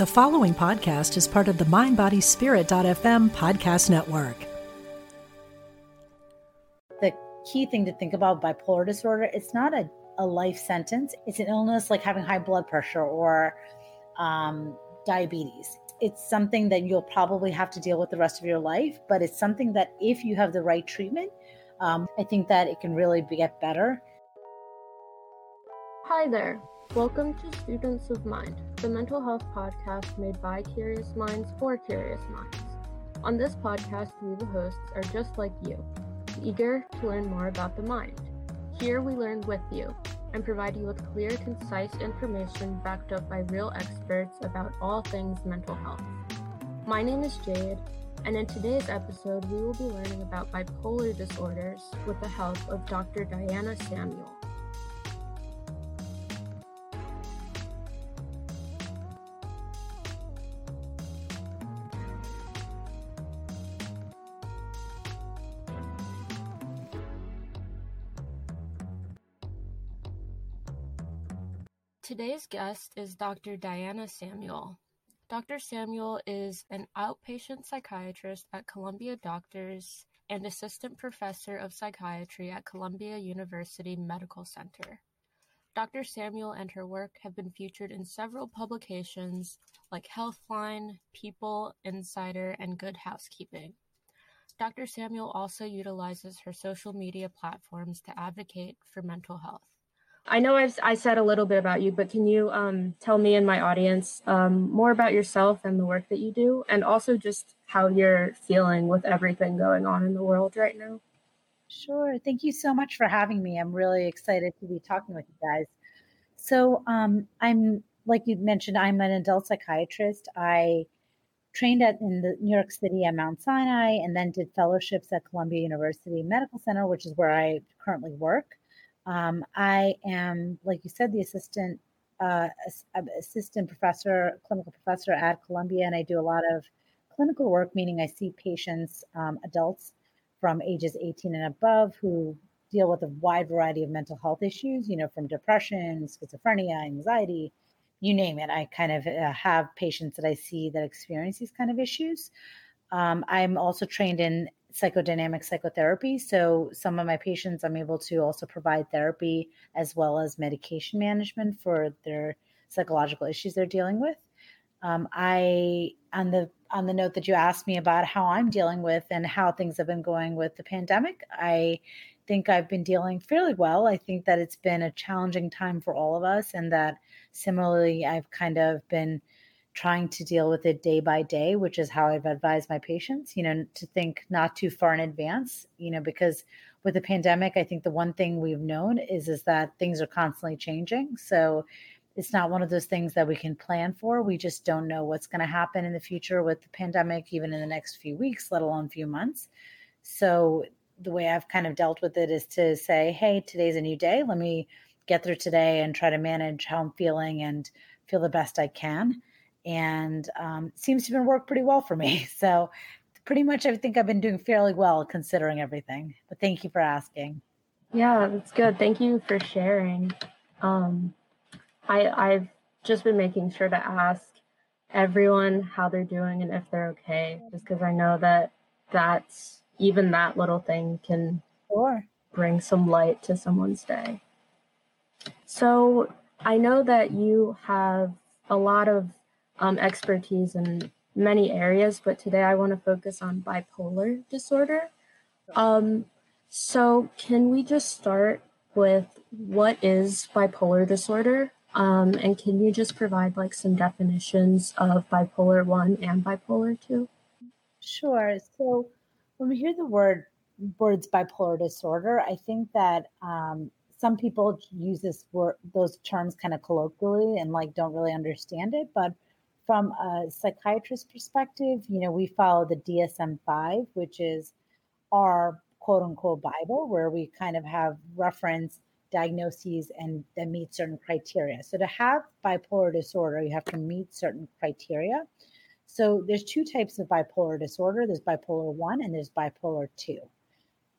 The following podcast is part of the MindBodySpirit.fm podcast network. The key thing to think about bipolar disorder, it's not a, a life sentence. It's an illness like having high blood pressure or um, diabetes. It's something that you'll probably have to deal with the rest of your life, but it's something that if you have the right treatment, um, I think that it can really be, get better. Hi there. Welcome to Students of Mind, the mental health podcast made by curious minds for curious minds. On this podcast, we, the hosts, are just like you, eager to learn more about the mind. Here we learn with you and provide you with clear, concise information backed up by real experts about all things mental health. My name is Jayde, and in today's episode, we will be learning about bipolar disorders with the help of Dr. Diana Samuel. Today's guest is Dr. Diana Samuel. Dr. Samuel is an outpatient psychiatrist at Columbia Doctors and assistant professor of psychiatry at Columbia University Medical Center. Dr. Samuel and her work have been featured in several publications like Healthline, People, Insider, and Good Housekeeping. Dr. Samuel also utilizes her social media platforms to advocate for mental health. I know I've I said a little bit about you, but can you um, tell me and my audience um, more about yourself and the work that you do, and also just how you're feeling with everything going on in the world right now? Sure. Thank you so much for having me. I'm really excited to be talking with you guys. So, um, I'm like you mentioned, I'm an adult psychiatrist. I trained at in the New York City at Mount Sinai, and then did fellowships at Columbia University Medical Center, which is where I currently work. Um, I am, like you said, the assistant uh, assistant professor, clinical professor at Columbia, and I do a lot of clinical work, meaning I see patients, um, adults from ages 18 and above, who deal with a wide variety of mental health issues. You know, from depression, schizophrenia, anxiety, you name it. I kind of uh, have patients that I see that experience these kind of issues. Um, I'm also trained in psychodynamic psychotherapy. So some of my patients, I'm able to also provide therapy as well as medication management for their psychological issues they're dealing with. Um, I on the on the note that you asked me about how I'm dealing with and how things have been going with the pandemic, I think I've been dealing fairly well. I think that it's been a challenging time for all of us, and that similarly, I've kind of been trying to deal with it day by day, which is how I've advised my patients, you know, to think not too far in advance, you know, because with the pandemic, I think the one thing we've known is is that things are constantly changing. So it's not one of those things that we can plan for. We just don't know what's going to happen in the future with the pandemic, even in the next few weeks, let alone few months. So the way I've kind of dealt with it is to say, hey, today's a new day. Let me get through today and try to manage how I'm feeling and feel the best I can and um, seems to have worked pretty well for me. So, pretty much, I think I've been doing fairly well considering everything. But thank you for asking. Yeah, that's good. Thank you for sharing. Um, I I've just been making sure to ask everyone how they're doing and if they're okay, just because I know that that's even that little thing can sure. bring some light to someone's day. So I know that you have a lot of um, expertise in many areas, but today I want to focus on bipolar disorder. Um, so, can we just start with what is bipolar disorder? Um, and can you just provide like some definitions of bipolar 1 and bipolar 2? Sure. So, when we hear the word words bipolar disorder, I think that um, some people use this word, those terms kind of colloquially and like don't really understand it. But from a psychiatrist perspective, you know, we follow the DSM 5, which is our quote unquote Bible, where we kind of have reference diagnoses and that meet certain criteria. So to have bipolar disorder, you have to meet certain criteria. So there's two types of bipolar disorder. There's bipolar 1 and there's bipolar 2.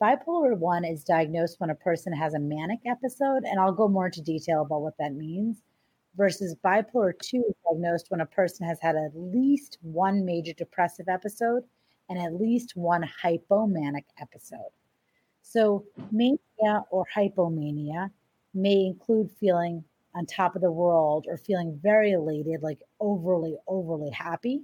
Bipolar 1 is diagnosed when a person has a manic episode and I'll go more into detail about what that means versus bipolar 2 is diagnosed when a person has had at least one major depressive episode and at least one hypomanic episode. So, mania or hypomania may include feeling on top of the world or feeling very elated, like overly, overly happy.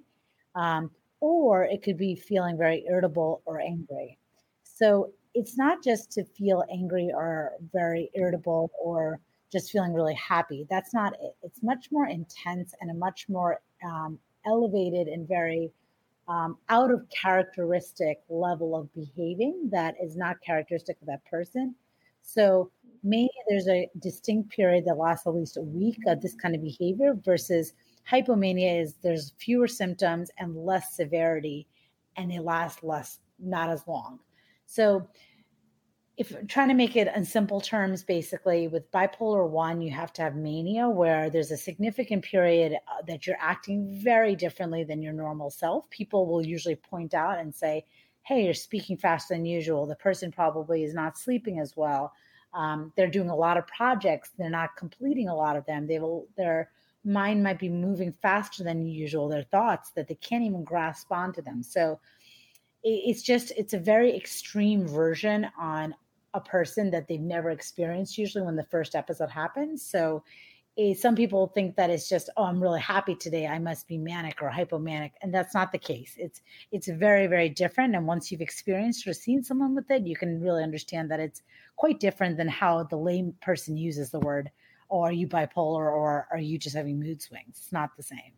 Um, or it could be feeling very irritable or angry. So it's not just to feel angry or very irritable or just feeling really happy. That's not it. It's much more intense and a much more um, elevated and very um, out of characteristic level of behaving that is not characteristic of that person. So maybe there's a distinct period that lasts at least a week of this kind of behavior versus hypomania is there's fewer symptoms and less severity and they last less not as long so if trying to make it in simple terms basically with bipolar 1 you have to have mania where there's a significant period uh, that you're acting very differently than your normal self. People will usually point out and say hey you're speaking faster than usual. The person probably is not sleeping as well. Um, they're doing a lot of projects. They're not completing a lot of them. They will their mind might be moving faster than usual their thoughts that they can't even grasp onto them. So it's just it's a very extreme version on a person that they've never experienced usually when the first episode happens. So eh, some people think that it's just oh i'm really happy today. I must be manic or hypomanic and that's not the case. It's it's very very different and once you've experienced or seen someone with it you can really understand that it's quite different than how the lame person uses the word oh are you bipolar or are you just having mood swings? It's not the same.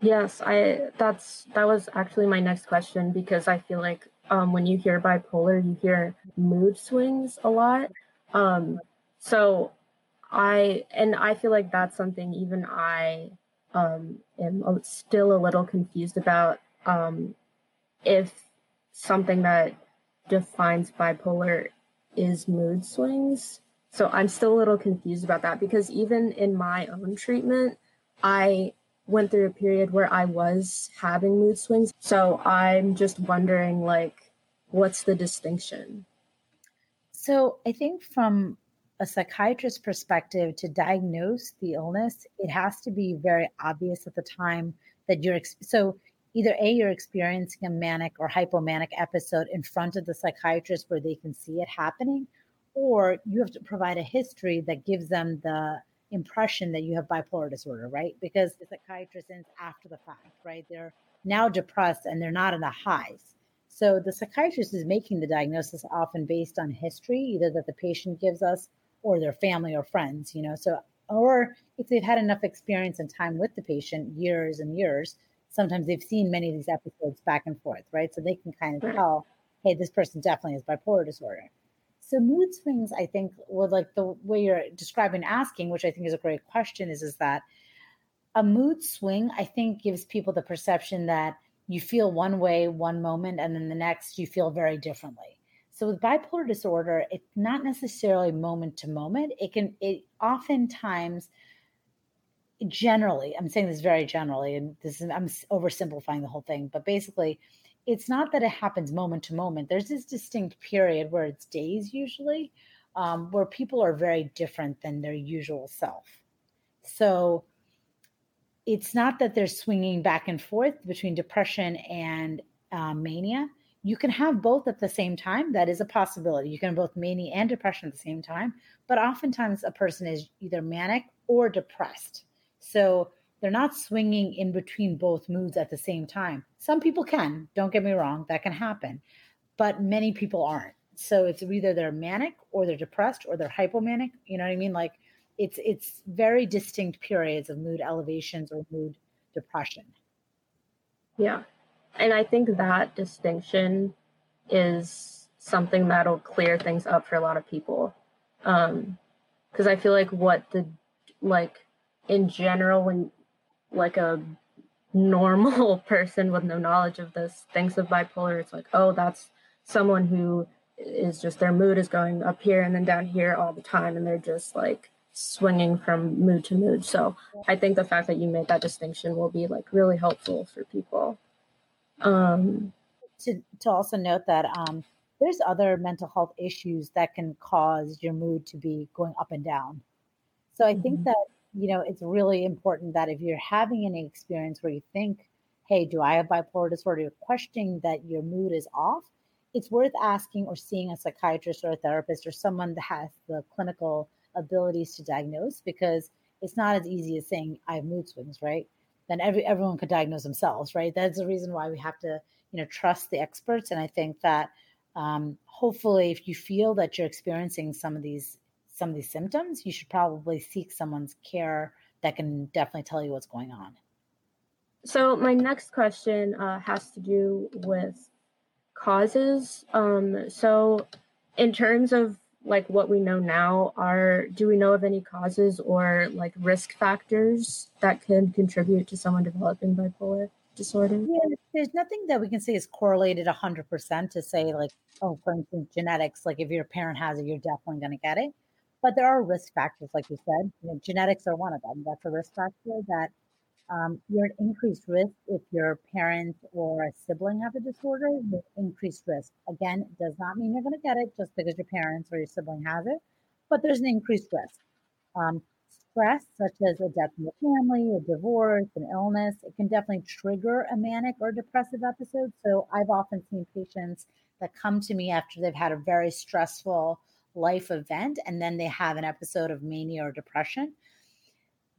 Yes, I that's that was actually my next question because I feel like um, when you hear bipolar, you hear mood swings a lot. Um, so I and I feel like that's something even I um, am still a little confused about. Um, if something that defines bipolar is mood swings. So I'm still a little confused about that because even in my own treatment, I went through a period where I was having mood swings. So I'm just wondering, like, what's the distinction? So I think from a psychiatrist perspective to diagnose the illness, it has to be very obvious at the time that you're so either a you're experiencing a manic or hypomanic episode in front of the psychiatrist where they can see it happening or you have to provide a history that gives them the impression that you have bipolar disorder, right? Because the psychiatrist ends after the fact, right? They're now depressed and they're not in the highs. So the psychiatrist is making the diagnosis often based on history, either that the patient gives us or their family or friends, you know. So or if they've had enough experience and time with the patient, years and years, sometimes they've seen many of these episodes back and forth, right? So they can kind of tell, hey, this person definitely has bipolar disorder. So mood swings, I think, with like the way you're describing asking, which I think is a great question, is is that a mood swing, I think, gives people the perception that you feel one way one moment and then the next you feel very differently. So with bipolar disorder, it's not necessarily moment to moment. It can it oftentimes generally, I'm saying this very generally, and this is I'm oversimplifying the whole thing, but basically it's not that it happens moment to moment. There's this distinct period where it's days usually, um, where people are very different than their usual self. So it's not that they're swinging back and forth between depression and uh, mania. You can have both at the same time. That is a possibility. You can have both mania and depression at the same time. But oftentimes, a person is either manic or depressed. So they're not swinging in between both moods at the same time. Some people can, don't get me wrong, that can happen, but many people aren't. So it's either they're manic or they're depressed or they're hypomanic. You know what I mean? Like it's it's very distinct periods of mood elevations or mood depression. Yeah. And I think that distinction is something that'll clear things up for a lot of people. Um because I feel like what the like in general when like a normal person with no knowledge of this thinks of bipolar, it's like, oh, that's someone who is just their mood is going up here and then down here all the time, and they're just like swinging from mood to mood. So I think the fact that you made that distinction will be like really helpful for people. Um, to to also note that um, there's other mental health issues that can cause your mood to be going up and down. So I think mm-hmm. that you know, it's really important that if you're having any experience where you think, hey, do I have bipolar disorder? You're questioning that your mood is off. It's worth asking or seeing a psychiatrist or a therapist or someone that has the clinical abilities to diagnose because it's not as easy as saying I have mood swings, right? Then every everyone could diagnose themselves, right? That's the reason why we have to, you know, trust the experts. And I think that um, hopefully, if you feel that you're experiencing some of these some of these symptoms, you should probably seek someone's care that can definitely tell you what's going on. So my next question uh, has to do with causes. Um, so in terms of like what we know now, are do we know of any causes or like risk factors that can contribute to someone developing bipolar disorder? Yeah, there's nothing that we can say is correlated 100% to say like, oh, for instance, genetics. Like if your parent has it, you're definitely going to get it. But there are risk factors, like you said. You know, genetics are one of them. That's a risk factor that um, you're at increased risk if your parent or a sibling have a disorder with increased risk. Again, it does not mean you're going to get it just because your parents or your sibling has it, but there's an increased risk. Um, stress, such as a death in the family, a divorce, an illness, it can definitely trigger a manic or depressive episode. So I've often seen patients that come to me after they've had a very stressful life event and then they have an episode of mania or depression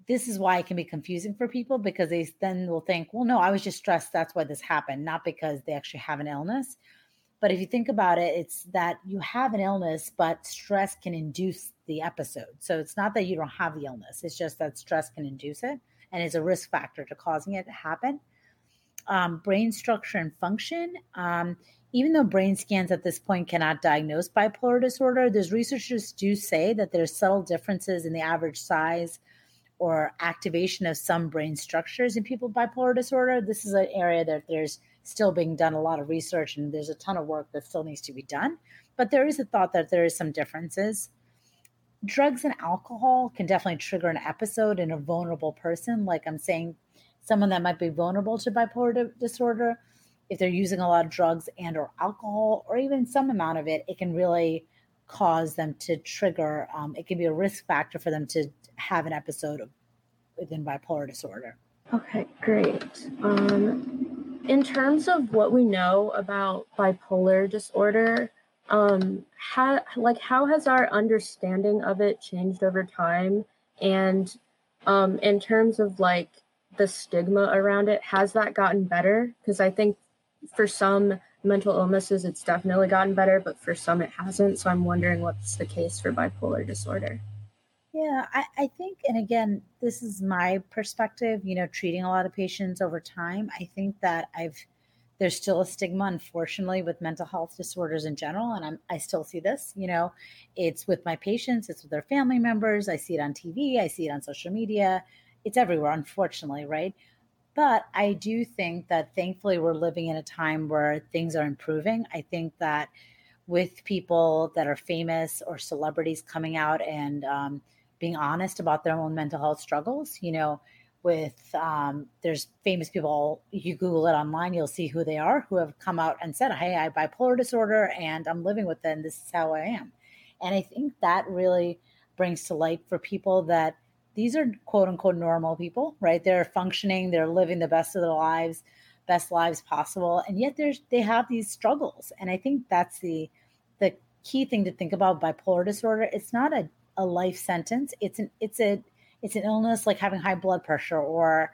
this is why it can be confusing for people because they then will think, well, no, I was just stressed. That's why this happened, not because they actually have an illness. But if you think about it, it's that you have an illness, but stress can induce the episode. So it's not that you don't have the illness, it's just that stress can induce it and is a risk factor to causing it to happen. Um, brain structure and function. Um, even though brain scans at this point cannot diagnose bipolar disorder, there's researchers do say that there's subtle differences in the average size or activation of some brain structures in people with bipolar disorder. This is an area that there's still being done a lot of research and there's a ton of work that still needs to be done. But there is a thought that there is some differences. Drugs and alcohol can definitely trigger an episode in a vulnerable person. Like I'm saying, someone that might be vulnerable to bipolar disorder, if they're using a lot of drugs and or alcohol or even some amount of it, it can really cause them to trigger. Um, it can be a risk factor for them to have an episode of within bipolar disorder. Okay, great. Um, in terms of what we know about bipolar disorder, um, how like how has our understanding of it changed over time? And um, in terms of like the stigma around it, has that gotten better? Because I think for some mental illnesses, it's definitely gotten better, but for some, it hasn't. So I'm wondering what's the case for bipolar disorder. Yeah, I, I think, and again, this is my perspective, you know, treating a lot of patients over time. I think that I've, there's still a stigma, unfortunately, with mental health disorders in general. And I'm, I still see this, you know, it's with my patients, it's with their family members. I see it on TV, I see it on social media. It's everywhere, unfortunately, right? But I do think that thankfully we're living in a time where things are improving. I think that with people that are famous or celebrities coming out and, um, being honest about their own mental health struggles. You know, with um, there's famous people. You Google it online, you'll see who they are who have come out and said, "Hey, I have bipolar disorder, and I'm living with it. And this is how I am." And I think that really brings to light for people that these are quote unquote normal people, right? They're functioning, they're living the best of their lives, best lives possible, and yet there's they have these struggles. And I think that's the the key thing to think about bipolar disorder. It's not a a life sentence. It's an it's a it's an illness like having high blood pressure or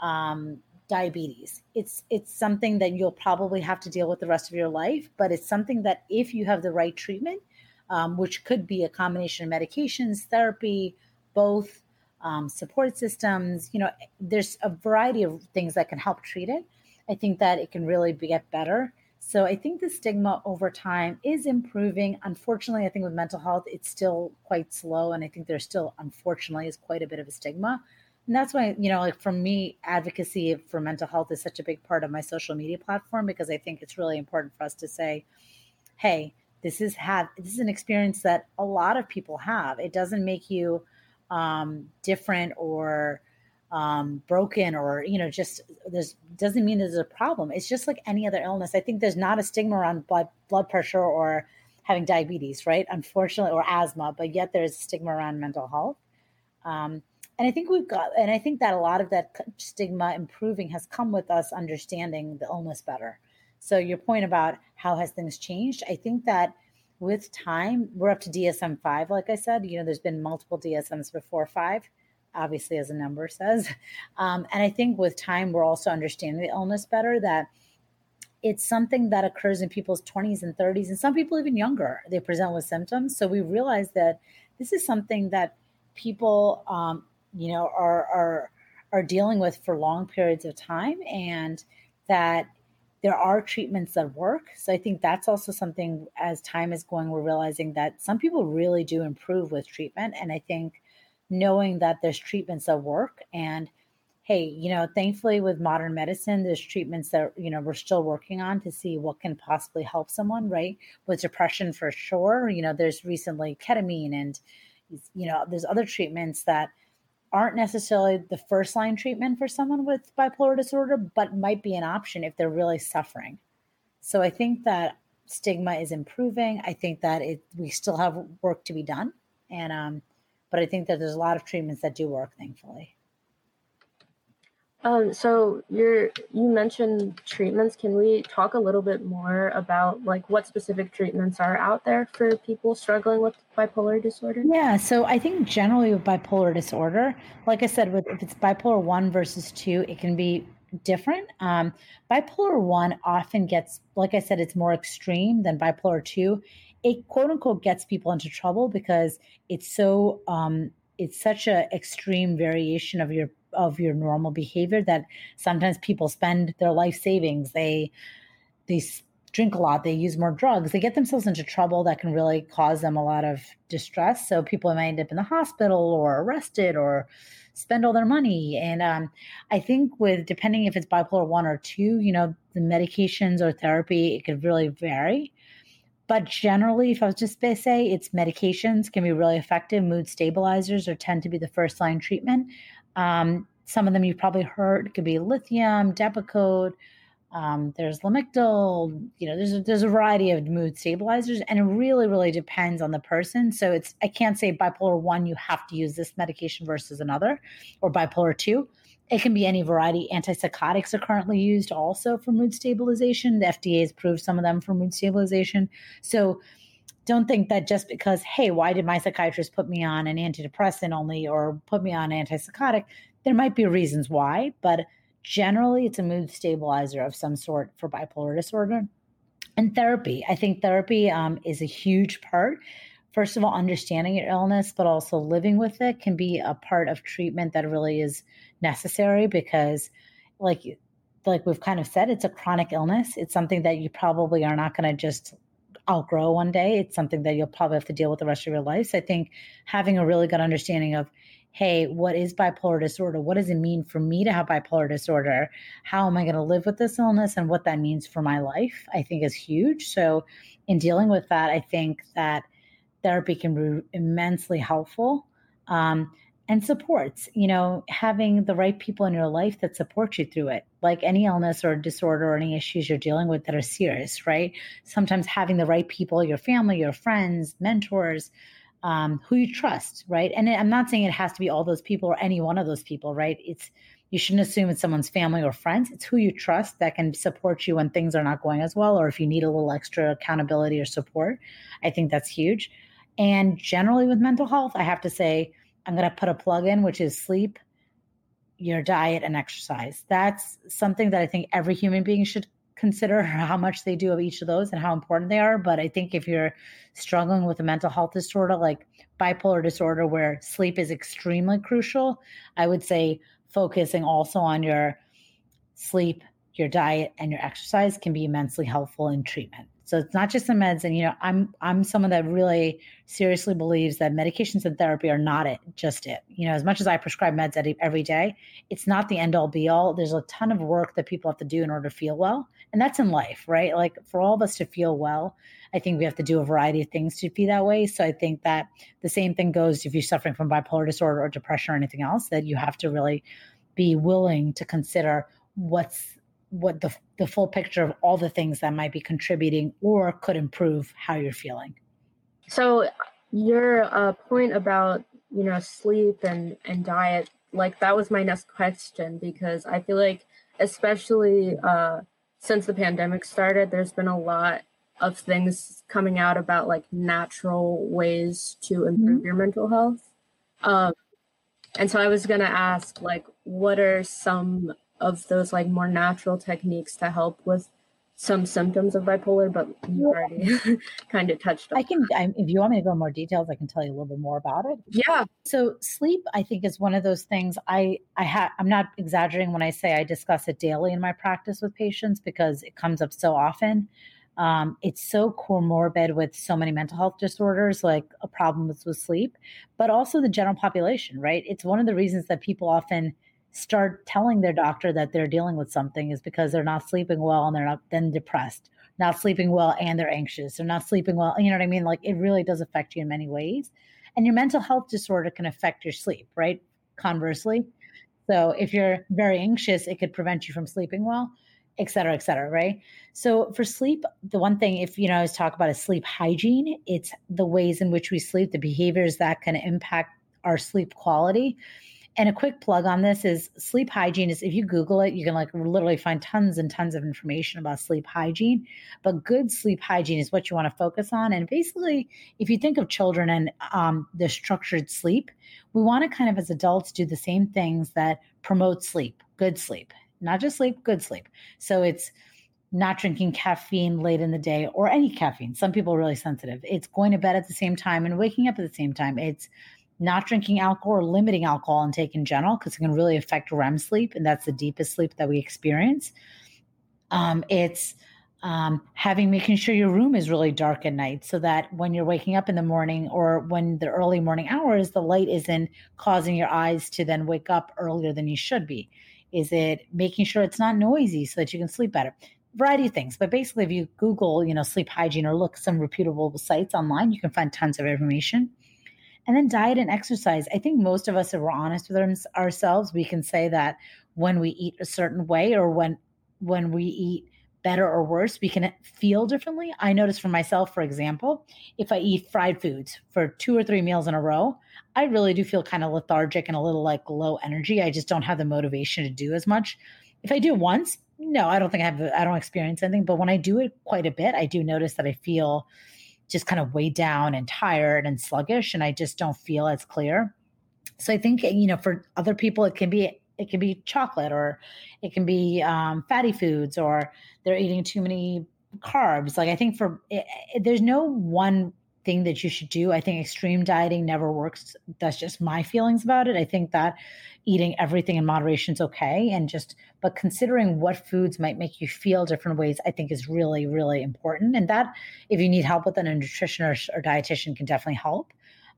um, diabetes. It's it's something that you'll probably have to deal with the rest of your life, but it's something that if you have the right treatment, um, which could be a combination of medications, therapy, both um, support systems. You know, there's a variety of things that can help treat it. I think that it can really be, get better. So I think the stigma over time is improving. Unfortunately, I think with mental health, it's still quite slow. And I think there still, unfortunately, is quite a bit of a stigma. And that's why, you know, like for me, advocacy for mental health is such a big part of my social media platform because I think it's really important for us to say, hey, this is have this is an experience that a lot of people have. It doesn't make you um, different or um, broken or you know just there's doesn't mean there's a problem. It's just like any other illness. I think there's not a stigma around blood blood pressure or having diabetes right? Unfortunately or asthma but yet there's stigma around mental health. Um, and I think we've got, and I think that a lot of that stigma improving has come with us understanding the illness better. So your point about how has things changed, I think that with time, we're up to DSM five. Like I said, you know, there's been multiple DSMs before five, obviously as a number says, um, and I think with time, we're also understanding the illness better. That it's something that occurs in people's 20s and 30s, and some people even younger. They present with symptoms, so we realize that this is something that people um, you know are are are dealing with for long periods of time and that there are treatments that work. So i think that's also something as time is going we're realizing that some people really do improve with treatment. And i think knowing that there's treatments that work and hey you know thankfully with modern medicine there's treatments that you know we're still working on to see what can possibly help someone right? With depression for sure. You know there's recently ketamine and you know there's other treatments that aren't necessarily the first line treatment for someone with bipolar disorder, but might be an option if they're really suffering. So I think that stigma is improving. I think that it we still have work to be done, and um, but I think that there's a lot of treatments that do work, thankfully. Um, so you're you mentioned treatments. Can we talk a little bit more about like what specific treatments are out there for people struggling with bipolar disorder? Yeah, so I think generally with bipolar disorder, like I said, with if it's bipolar one versus two, it can be different. Um, bipolar one often gets, like I said, it's more extreme than bipolar two. It quote unquote gets people into trouble because it's so um, it's such a extreme variation of your of your normal behavior that sometimes people spend their life savings they they drink a lot they use more drugs they get themselves into trouble that can really cause them a lot of distress so people might end up in the hospital or arrested or spend all their money and um, i think with depending if it's bipolar one or two you know the medications or therapy it could really vary but generally, if I was just to say, it's medications can be really effective. Mood stabilizers or tend to be the first line treatment. Um, some of them you've probably heard could be lithium, Depakote. Um, there's Lamictal. You know, there's a, there's a variety of mood stabilizers, and it really, really depends on the person. So it's I can't say bipolar one you have to use this medication versus another, or bipolar two. It can be any variety. Antipsychotics are currently used also for mood stabilization. The FDA has approved some of them for mood stabilization. So don't think that just because, hey, why did my psychiatrist put me on an antidepressant only or put me on antipsychotic? There might be reasons why, but generally it's a mood stabilizer of some sort for bipolar disorder. And therapy. I think therapy um, is a huge part. First of all, understanding your illness, but also living with it can be a part of treatment that really is necessary because, like, like we've kind of said, it's a chronic illness. It's something that you probably are not going to just outgrow one day. It's something that you'll probably have to deal with the rest of your life. So I think having a really good understanding of, hey, what is bipolar disorder? What does it mean for me to have bipolar disorder? How am I going to live with this illness and what that means for my life? I think is huge. So in dealing with that, I think that therapy can be immensely helpful. Um, and supports you know having the right people in your life that support you through it like any illness or disorder or any issues you're dealing with that are serious right sometimes having the right people your family your friends mentors um, who you trust right? And i'm not saying it has to be all those people or any one of those people right? It's you shouldn't assume it's someone's family or friends. It's who you trust that can support you when things are not going as well or if you need a little extra accountability or support. I think that's huge. And generally with mental health i have to say I'm going to put a plug in, which is sleep, your diet, and exercise. That's something that I think every human being should consider how much they do of each of those and how important they are. But I think if you're struggling with a mental health disorder like bipolar disorder, where sleep is extremely crucial, I would say focusing also on your sleep, your diet, and your exercise can be immensely helpful in treatment. So it's not just the meds. And you know, I'm I'm someone that really seriously believes that medications and therapy are not it, just it. You know, as much as I prescribe meds every day, it's not the end all be all. There's a ton of work that people have to do in order to feel well, and that's in life, right? Like for all of us to feel well, I think we have to do a variety of things to be that way. So I think that the same thing goes if you're suffering from bipolar disorder or depression or anything else. That you have to really be willing to consider what's what the the full picture of all the things that might be contributing or could improve how you're feeling. So your uh, point about you know, sleep and and diet, like that was my next question because I feel like especially uh since the pandemic started, there's been a lot of things coming out about like natural ways to improve mm-hmm. your mental health. Um, and so I was gonna ask, like, what are some of those like more natural techniques to help with some symptoms of bipolar, but you already kind of touched on. I can, I, if you want me to go more details, I can tell you a little bit more about it. Yeah. So sleep, I think, is one of those things. I, I have, I'm not exaggerating when I say I discuss it daily in my practice with patients because it comes up so often. Um, it's so comorbid with so many mental health disorders, like a problem with, with sleep, but also the general population, right? It's one of the reasons that people often start telling their doctor that they're dealing with something is because they're not sleeping well and they're not then depressed, not sleeping well and they're anxious, they're not sleeping well. You know what I mean? Like it really does affect you in many ways. And your mental health disorder can affect your sleep, right? Conversely. So if you're very anxious, it could prevent you from sleeping well et cetera, et cetera, right? So for sleep, the one thing, if you know, I was talk about is sleep hygiene. It's the ways in which we sleep, the behaviors that can impact our sleep quality. And a quick plug on this is sleep hygiene is if you Google it, you can like literally find tons and tons of information about sleep hygiene. But good sleep hygiene is what you want to focus on. And basically, if you think of children and um, the structured sleep, we want to kind of as adults do the same things that promote sleep, good sleep not just sleep, good sleep. So it's not drinking caffeine late in the day or any caffeine. Some people are really sensitive. It's going to bed at the same time and waking up at the same time. It's not drinking alcohol or limiting alcohol intake in general because it can really affect REM sleep, and that's the deepest sleep that we experience. Um, it's um, having making sure your room is really dark at night so that when you're waking up in the morning or when the early morning hours, the light isn't causing your eyes to then wake up earlier than you should be. Is it making sure it's not noisy so that you can sleep better? Variety of things. But basically, if you Google, you know, sleep hygiene or look some reputable sites online, you can find tons of information. And then diet and exercise. I think most of us, if we're honest with ourselves, we can say that when we eat a certain way or when when we eat better or worse, we can feel differently. I notice for myself, for example, if I eat fried foods for two or three meals in a row, I really do feel kind of lethargic and a little like low energy. I just don't have the motivation to do as much. If I do it once, no, I don't think I have, I don't experience anything. But when I do it quite a bit, I do notice that I feel just kind of weighed down and tired and sluggish, and I just don't feel as clear. So I think, you know, for other people, it can be it can be chocolate or it can be um, fatty foods or they're eating too many carbs like i think for it, it, there's no one thing that you should do. I think extreme dieting never works. That's just my feelings about it. I think that eating everything in moderation is okay and just but considering what foods might make you feel different ways i think is really really important. And that if you need help with that, a nutritionist or, dietitian can definitely help.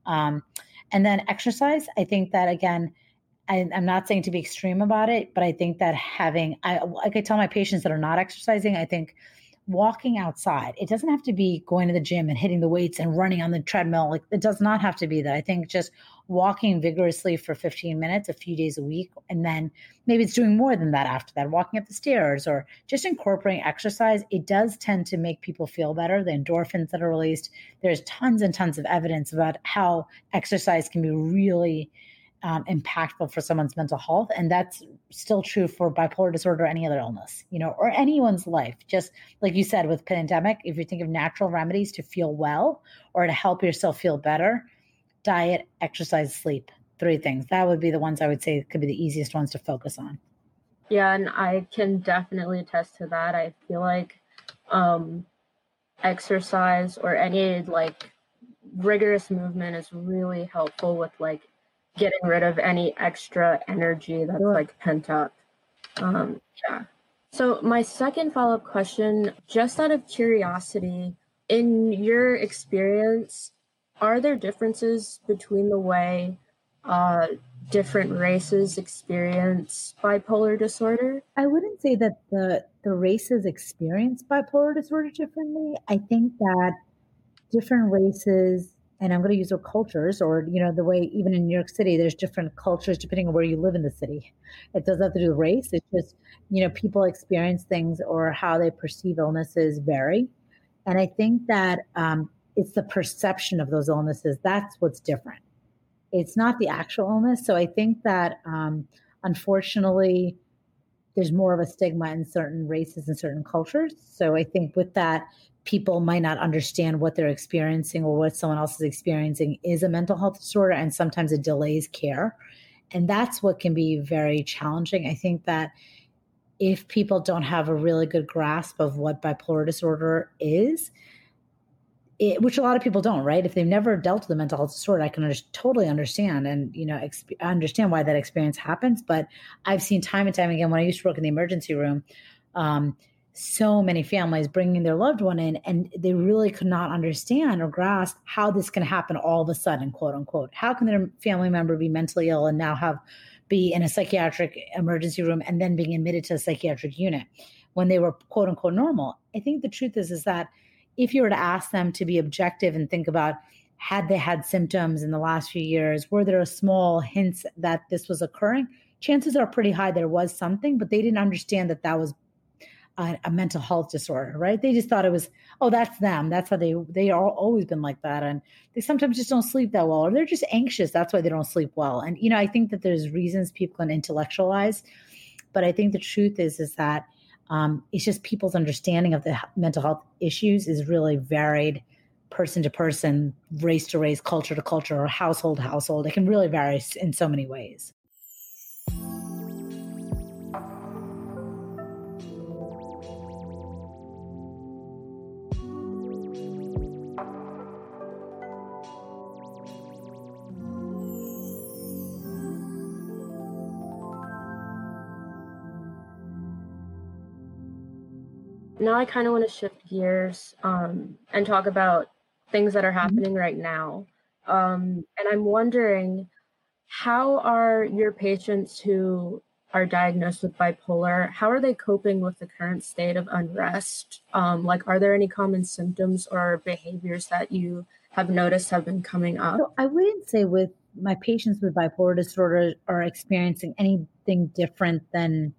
Um, and then exercise i think that again I, am not saying to be extreme about it, but I think that having, I, like I tell my patients that are not exercising, I think walking outside, it doesn't have to be going to the gym and hitting the weights and running on the treadmill. Like it does not have to be that. I think just walking vigorously for 15 minutes a few days a week, and then maybe it's doing more than that after that, walking up the stairs or just incorporating exercise, it does tend to make people feel better. The endorphins that are released, there's tons and tons of evidence about how exercise can be really um, impactful for someone's mental health and that's still true for bipolar disorder or any other illness you know or anyone's life. Just like you said with pandemic if you think of natural remedies to feel well or to help yourself feel better diet exercise sleep three things. That would be the ones i would say could be the easiest ones to focus on. Yeah and i can definitely attest to that. I feel like um exercise or any like rigorous movement is really helpful with like getting rid of any extra energy that's like pent up. Um, yeah. So, my second follow up question, just out of curiosity, in your experience, are there differences between the way uh, different races experience bipolar disorder? I wouldn't say that the the races experience bipolar disorder differently. I think that different races and I'm going to use their cultures or, you know, the way even in New York City, there's different cultures depending on where you live in the city. It doesn't have to do with race. It's just, you know, people experience things or how they perceive illnesses vary. And I think that um, it's the perception of those illnesses. That's what's different. it's not the actual illness. So I think that um, unfortunately, there's more of a stigma in certain races and certain cultures. So I think with that, people might not understand what they're experiencing or what someone else is experiencing is a mental health disorder, and sometimes it delays care. And that's what can be very challenging. I think that if people don't have a really good grasp of what bipolar disorder is, it, which a lot of people don't, right? If they've never dealt with a mental health disorder, I can under, totally understand and you know exp- understand why that experience happens. But I've seen time and time again when I used to work in the emergency room, um, so many families bringing their loved one in, and they really could not understand or grasp how this can happen all of a sudden, quote unquote. How can their family member be mentally ill and now have be in a psychiatric emergency room and then being admitted to a psychiatric unit when they were quote unquote normal? I think the truth is is that if you were to ask them to be objective and think about had they had symptoms in the last few years, were there small hints that this was occurring? Chances are pretty high there was something, but they didn't understand that that was a, a, mental health disorder, right? They just thought it was, oh, that's them. That's how they they are always been like that, and they sometimes just don't sleep that well, or they're just anxious. That's why they don't sleep well. And you know, I think that there's reasons people can intellectualize, but I think the truth is is that um, it's just people's understanding of the mental health issues is really varied person to person, race to race, culture to culture, or household to household. It can really vary in so many ways. Now I kind of want to shift gears um, and talk about things that are mm-hmm. happening mm-hmm. right now. Um, and I'm wondering, how are your patients who are diagnosed with bipolar, how are they coping with the current state of unrest? Um, like, are there any common symptoms or behaviors that you have noticed have been coming up? So I wouldn't say with my patients with bipolar disorder are experiencing anything different than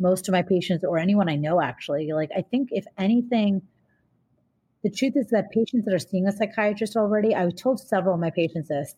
most of my patients or anyone I know actually. Like, I think if anything, the truth is that patients that are seeing a psychiatrist already, I've told several of my patients this.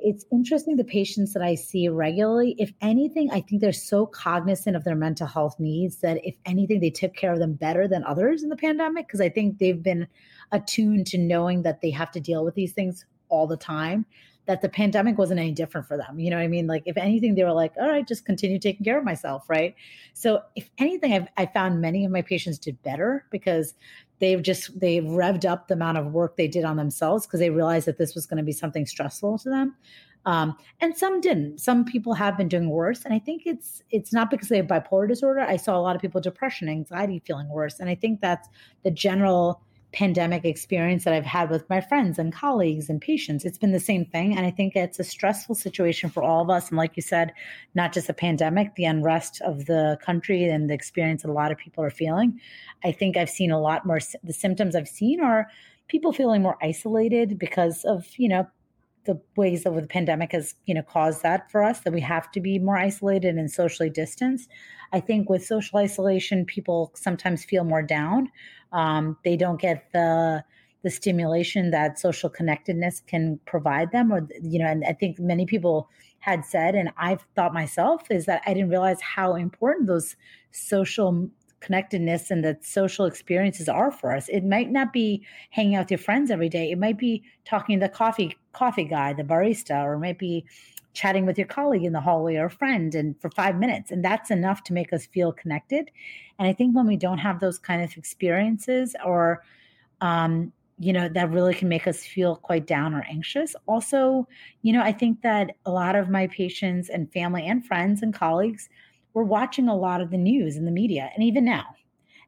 It's interesting the patients that I see regularly, if anything, I think they're so cognizant of their mental health needs that if anything, they took care of them better than others in the pandemic because I think they've been attuned to knowing that they have to deal with these things all the time that the pandemic wasn't any different for them. You know what I mean? Like, if anything, they were like, all right, just continue taking care of myself. Right. So, if anything, I've, I found many of my patients did better because they've just, they've revved up the amount of work they did on themselves because they realized that this was going to be something stressful to them. Um, and some didn't. Some people have been doing worse, and I think it's it's not because they have bipolar disorder. I saw a lot of people depression, anxiety, feeling worse, and I think that's the general pandemic experience that I've had with my friends and colleagues and patients. It's been the same thing. And I think it's a stressful situation for all of us. And like you said, not just a pandemic, the unrest of the country and the experience that a lot of people are feeling. I think I've seen a lot more, the symptoms I've seen are people feeling more isolated because of, you know, the ways that the pandemic has, you know, caused that for us, that we have to be more isolated and socially distanced. I think with social isolation, people sometimes feel more down um, they don't get the the stimulation that social connectedness can provide them or you know and i think many people had said and i've thought myself is that i didn't realize how important those social connectedness and the social experiences are for us. It might not be hanging out with your friends every day. It might be talking to the coffee coffee guy the barista or it might be chatting with your colleague in the hallway or a friend and for five minutes and that's enough to make us feel connected. And i think when we don't have those kind of experiences or um, you know that really can make us feel quite down or anxious. Also you know i think that a lot of my patients and family and friends and colleagues were watching a lot of the news and the media and even now.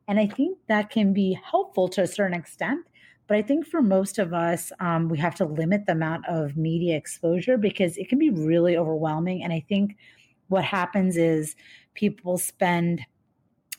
And i think that can be helpful to a certain extent but I think for most of us, um, we have to limit the amount of media exposure because it can be really overwhelming. And I think what happens is people spend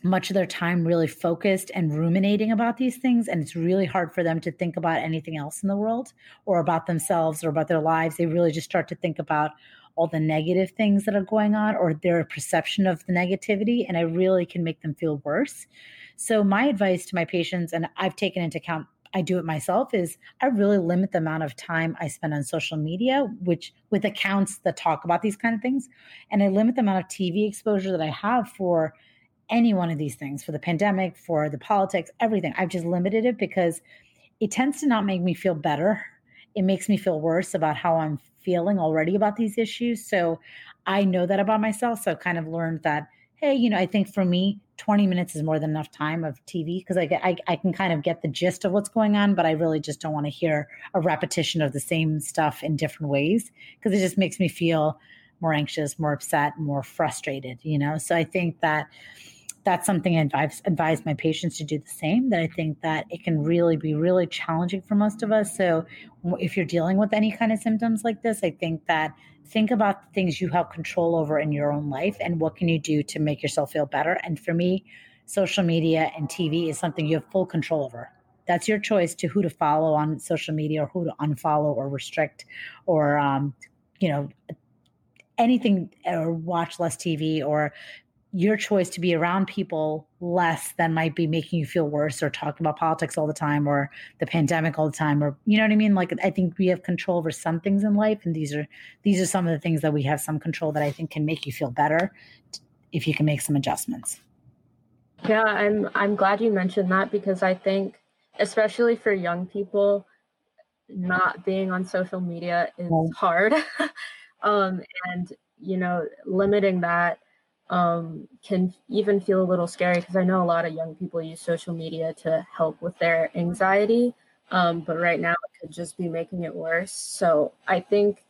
much of their time really focused and ruminating about these things. And it's really hard for them to think about anything else in the world or about themselves or about their lives. They really just start to think about all the negative things that are going on or their perception of the negativity. And it really can make them feel worse. So, my advice to my patients, and I've taken into account I do it myself is I really limit the amount of time I spend on social media, which with accounts that talk about these kind of things. And I limit the amount of TV exposure that I have for any one of these things, for the pandemic, for the politics, everything. I've just limited it because it tends to not make me feel better. It makes me feel worse about how I'm feeling already about these issues. So I know that about myself. So I've kind of learned that, hey, you know, I think for me, 20 minutes is more than enough time of TV because I, I, I can kind of get the gist of what's going on, but I really just don't want to hear a repetition of the same stuff in different ways because it just makes me feel more anxious, more upset, more frustrated, you know? So I think that that's something I advise, advise my patients to do the same. That I think that it can really be really challenging for most of us. So if you're dealing with any kind of symptoms like this, I think that think about the things you have control over in your own life and what can you do to make yourself feel better. And for me, social media and TV is something you have full control over. That's your choice to who to follow on social media or who to unfollow or restrict or um, you know anything or watch less TV or your choice to be around people less than might be making you feel worse or talking about politics all the time or the pandemic all the time or you know what i mean? Like i think we have control over some things in life and these are these are some of the things that we have some control that i think can make you feel better if you can make some adjustments. Yeah i'm i'm glad you mentioned that because i think especially for young people not being on social media is hard. Um and you know limiting that um, can even feel a little scary because I know a lot of young people use social media to help with their anxiety. Um, but right now it could just be making it worse. So I think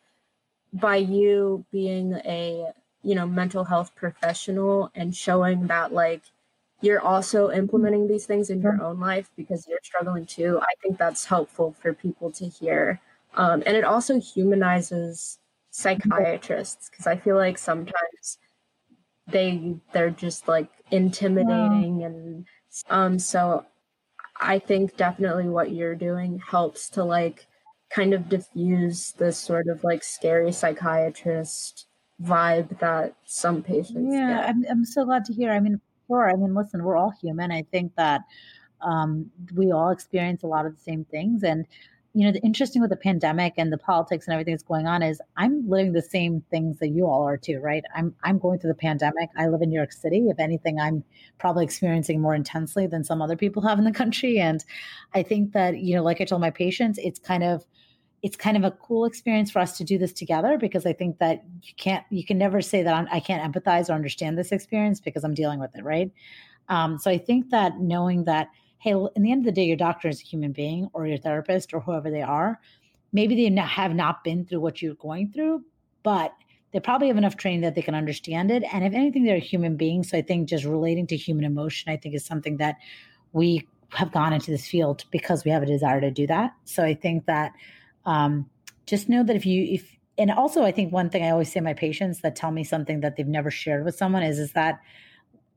by you being a you know mental health professional and showing that like you're also implementing these things in your own life because you're struggling too i think that's helpful for people to hear um, and it also humanizes psychiatrists because i feel like sometimes they they're just like intimidating wow. and um so I think definitely what you're doing helps to like kind of diffuse this sort of like scary psychiatrist vibe that some patients yeah get. I'm, I'm so glad to hear i mean sure i mean listen we're all human i think that um, we all experience a lot of the same things and you know, the interesting with the pandemic and the politics and everything that's going on is I'm living the same things that you all are too, right? I'm I'm going through the pandemic. I live in New York City. If anything, I'm probably experiencing more intensely than some other people have in the country. And I think that, you know, like I told my patients, it's kind of it's kind of a cool experience for us to do this together because I think that you can't you can never say that I'm, I can not empathize or understand this experience because I'm dealing with it, right? Um, so I think that knowing that hey, in the end of the day, your doctor is a human being or your therapist or whoever they are. Maybe they have not been through what you're going through, but they probably have enough training that they can understand it. And if anything, they're a human being. So I think just relating to human emotion, I think is something that we have gone into this field because we have a desire to do that. So I think that um, just know that if you, if, and also I think one thing I always say my patients that tell me something that they've never shared with someone is, is that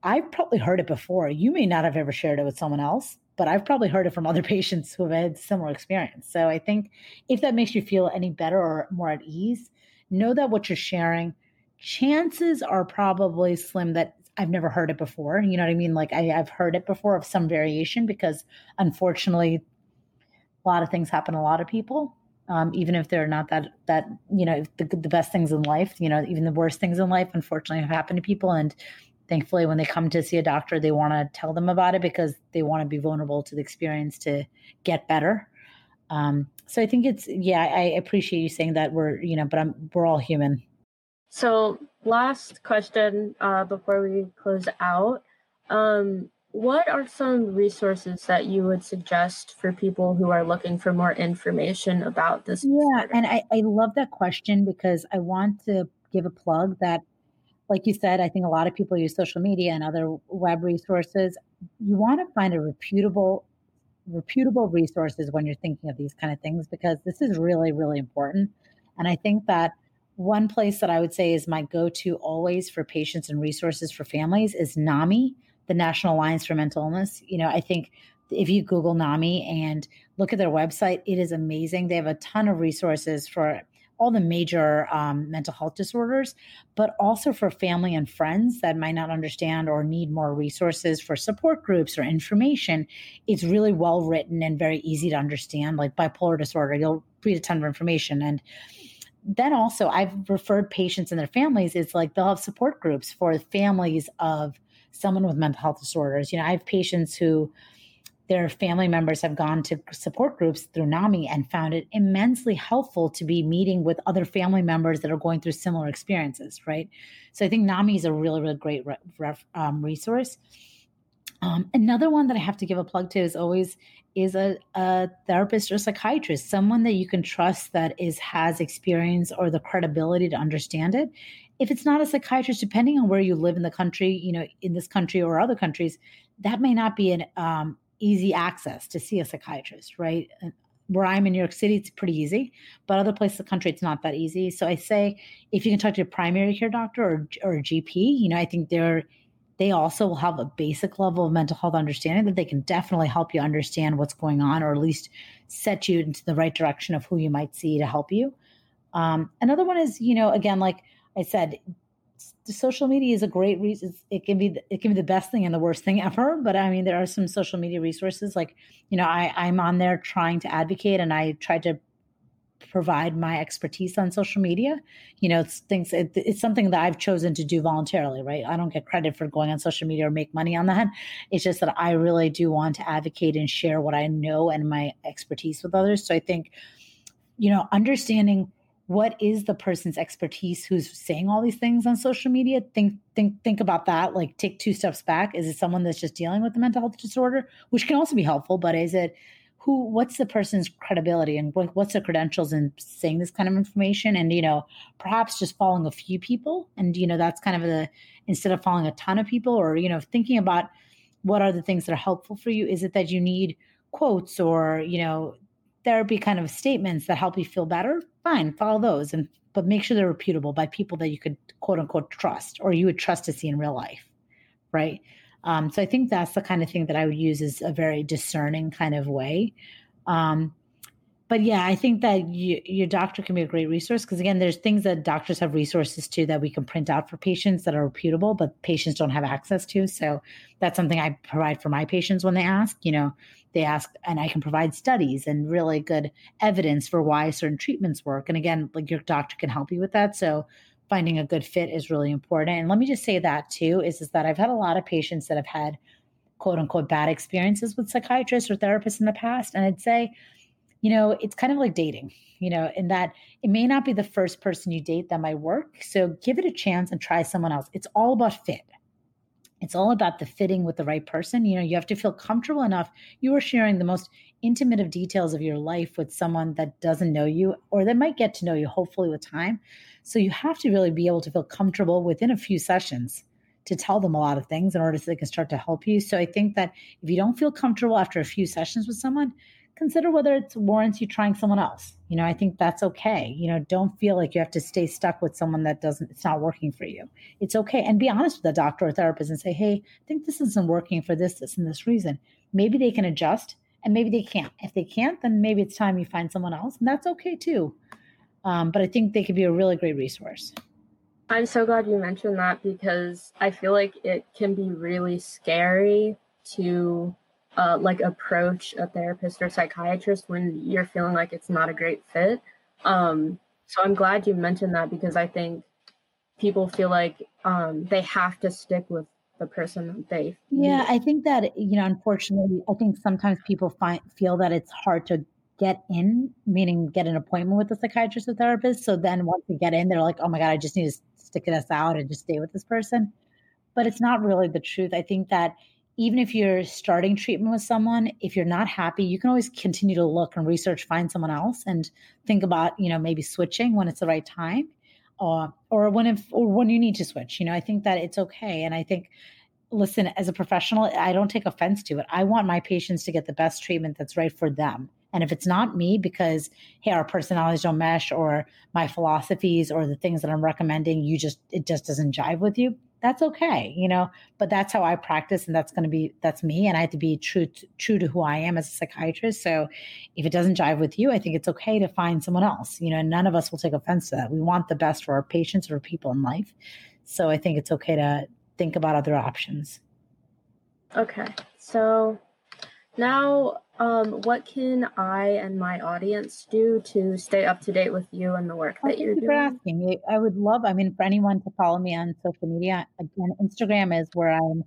I've probably heard it before. You may not have ever shared it with someone else, but I've probably heard it from other patients who have had similar experience. So I think if that makes you feel any better or more at ease, know that what you're sharing, chances are probably slim that I've never heard it before. You know what I mean? Like I, have heard it before of some variation because unfortunately, a lot of things happen to a lot of people. Um, even if they're not that that you know the the best things in life, you know even the worst things in life, unfortunately, have happened to people, and thankfully when they come to see a doctor they want to tell them about it because they want to be vulnerable to the experience to get better. Um, so i think it's yeah i appreciate you saying that we're you know but i'm we're all human. So last question uh, before we close out. Um, what are some resources that you would suggest for people who are looking for more information about this yeah and I, I love that question because i want to give a plug that like you said, I think a lot of people use social media and other web resources. You want to find a reputable, reputable resources when you're thinking of these kind of things because this is really, really important. And I think that one place that I would say is my go-to always for patients and resources for families is NAMI, the National Alliance for Mental Illness. You know, I think if you Google NAMI and look at their website, it is amazing. They have a ton of resources for all the major um, mental health disorders, but also for family and friends that might not understand or need more resources for support groups or information. It's really well written and very easy to understand. Like bipolar disorder, you'll read a ton of information. And then also, I've referred patients and their families. It's like they'll have support groups for families of someone with mental health disorders. You know, I have patients who their family members have gone to support groups through NAMI and found it immensely helpful to be meeting with other family members that are going through similar experiences, right? So I think NAMI is a really, really great re- um, resource. Um, another one that I have to give a plug to is always is a, a therapist or psychiatrist, someone that you can trust that is has experience or the credibility to understand it. If it's not a psychiatrist, depending on where you live in the country, you know, in this country or other countries, that may not be an um, easy access to see a psychiatrist, right? Where I'm in New York City, it's pretty easy, but other places in the country, it's not that easy. So I say, if you can talk to a primary care doctor or, or a GP, you know, I think they're they also will have a basic level of mental health understanding that they can definitely help you understand what's going on or at least set you into the right direction of who you might see to help you. Um, another one is, you know, again, like I said, social media is a great reason. It can be it can be the best thing and the worst thing ever. But I mean, there are some social media resources like you know I I'm on there trying to advocate, and I try to provide my expertise on social media. You know, it's things. It, it's something that I've chosen to do voluntarily. Right? I don't get credit for going on social media or make money on that. It's just that I really do want to advocate and share what I know and my expertise with others. So I think, you know, understanding what is the person's expertise who's saying all these things on social media? Think think think about that like take two steps back. Is it someone that's just dealing with a mental health disorder which can also be helpful but is it who what's the person's credibility and what, what's the credentials in saying this kind of information? And you know perhaps just following a few people and you know that's kind of the instead of following a ton of people or you know thinking about what are the things that are helpful for you is it that you need quotes or you know therapy kind of statements that help you feel better, fine, follow those and but make sure they're reputable by people that you could quote unquote trust or you would trust to see in real life. Right. Um, so I think that's the kind of thing that I would use as a very discerning kind of way. Um, but yeah, I think that you, your doctor can be a great resource because again, there's things that doctors have resources to that we can print out for patients that are reputable, but patients don't have access to. So that's something I provide for my patients when they ask. You know, they ask, and I can provide studies and really good evidence for why certain treatments work. And again, like your doctor can help you with that. So finding a good fit is really important. And let me just say that too is, is that I've had a lot of patients that have had quote unquote bad experiences with psychiatrists or therapists in the past. And I'd say, you know, it's kind of like dating, you know, in that it may not be the first person you date that might work. So give it a chance and try someone else. It's all about fit. It's all about the fitting with the right person. You know, you have to feel comfortable enough. You are sharing the most intimate of details of your life with someone that doesn't know you or that might get to know you, hopefully, with time. So you have to really be able to feel comfortable within a few sessions to tell them a lot of things in order so they can start to help you. So I think that if you don't feel comfortable after a few sessions with someone, consider whether it warrants you trying someone else. You know, I think that's okay. You know, don't feel like you have to stay stuck with someone that doesn't, it's not working for you. It's okay. And be honest with the doctor or therapist and say, hey, I think this isn't working for this, this, and this reason. Maybe they can adjust and maybe they can't. If they can't, then maybe it's time you find someone else. And that's okay too. Um, but I think they could be a really great resource. I'm so glad you mentioned that because I feel like it can be really scary to uh, like approach a therapist or psychiatrist when you're feeling like it's not a great fit. Um, so I'm glad you mentioned that because I think people feel like um, they have to stick with the person that they. Yeah, meet. I think that you know, unfortunately, I think sometimes people find feel that it's hard to get in, meaning get an appointment with a psychiatrist or therapist. So then once they get in, they're like, oh my god, I just need to stick this out and just stay with this person. But it's not really the truth. I think that even if you're starting treatment with someone, if you're not happy, you can always continue to look and research, find someone else, and think about you know maybe switching when it's the right time, or or when if or when you need to switch. You know, I think that it's okay, and I think. Listen, as a professional, I don't take offense to it. I want my patients to get the best treatment that's right for them. And if it's not me because, hey, our personalities don't mesh or my philosophies or the things that I'm recommending, you just, it just doesn't jive with you, that's okay, you know, but that's how I practice and that's going to be, that's me. And I have to be true, to, true to who I am as a psychiatrist. So if it doesn't jive with you, I think it's okay to find someone else, you know, and none of us will take offense to that. We want the best for our patients or people in life. So I think it's okay to think about other options. Okay. So now, um, what can I and my audience do to stay up to date with you and the work that you're doing? for asking. I would love, I mean, for anyone to follow me on social media. Again, Instagram is where I'm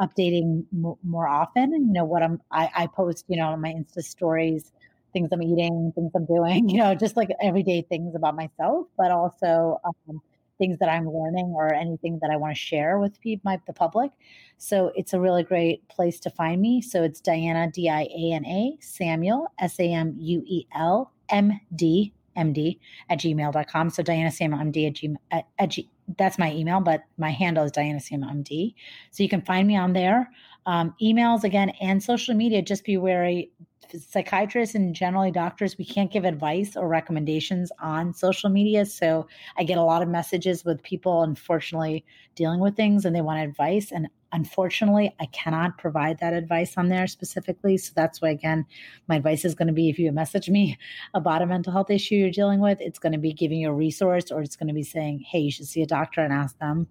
updating more often. And you know what I'm, I, I post, you know, my Insta stories, things I'm eating, things I'm doing. You know, just like everyday things about myself, but also. Um, things that I'm learning or anything that I want to share with people, my, the public. So it's a really great place to find me. So it's Diana, D I A N A, Samuel, S A M U E L, M D, M D, at gmail.com. So Diana Samuel, MD at, at, at G, that's my email, but my handle is Diana Samuel, MD. So you can find me on there. Um, emails again and social media, just be wary psychiatrists and generally doctors, we can't give advice or recommendations on social media. So I get a lot of messages with people, unfortunately, dealing with things and they want advice. And unfortunately, I cannot provide that advice on there specifically. So that's why, again, my advice is going to be if you message me about a mental health issue you're dealing with, it's going to be giving you a resource or it's going to be saying, hey, you should see a doctor and ask them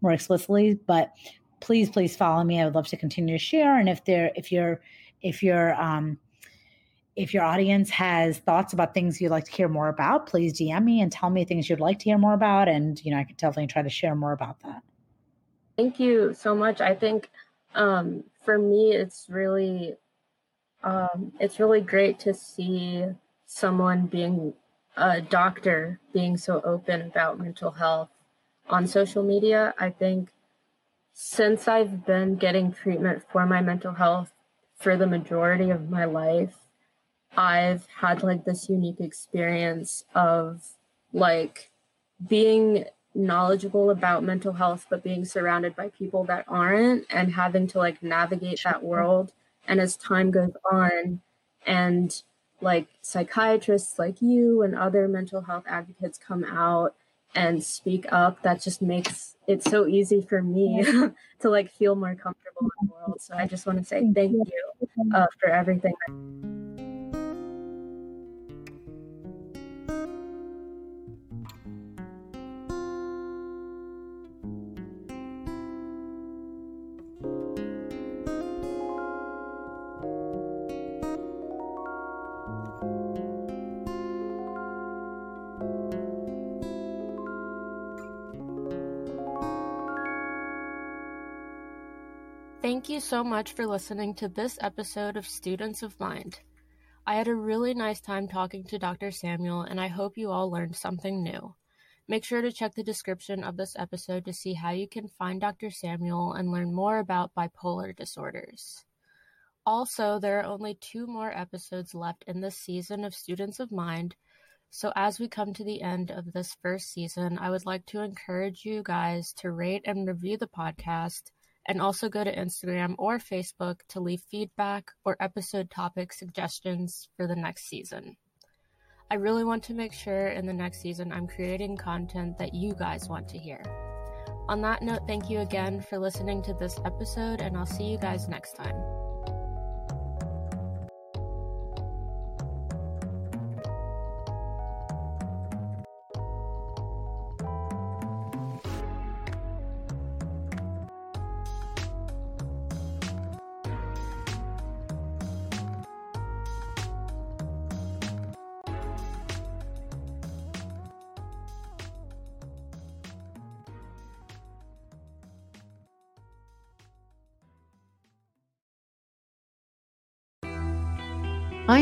more explicitly. But please, please follow me. I would love to continue to share. And if there, if you're, if you're, um, if your audience has thoughts about things you'd like to hear more about, please DM me and tell me things you'd like to hear more about. And, you know, I could definitely try to share more about that. Thank you so much. I think um, for me, it's really, um, it's really great to see someone being a doctor being so open about mental health on social media. I think since I've been getting treatment for my mental health for the majority of my life, I've had like this unique experience of like being knowledgeable about mental health, but being surrounded by people that aren't and having to like navigate that world. And as time goes on, and like psychiatrists like you and other mental health advocates come out and speak up, that just makes it so easy for me to like feel more comfortable in the world. So I just want to say thank you uh, for everything. Thank you so much for listening to this episode of Students of Mind. I had a really nice time talking to Dr. Samuel, and I hope you all learned something new. Make sure to check the description of this episode to see how you can find Dr. Samuel and learn more about bipolar disorders. Also, there are only two more episodes left in this season of Students of Mind, so as we come to the end of this first season, I would like to encourage you guys to rate and review the podcast and also go to Instagram or Facebook to leave feedback or episode topic suggestions for the next season. I really want to make sure in the next season I'm creating content that you guys want to hear. On that note, thank you again for listening to this episode, and I'll see you guys next time.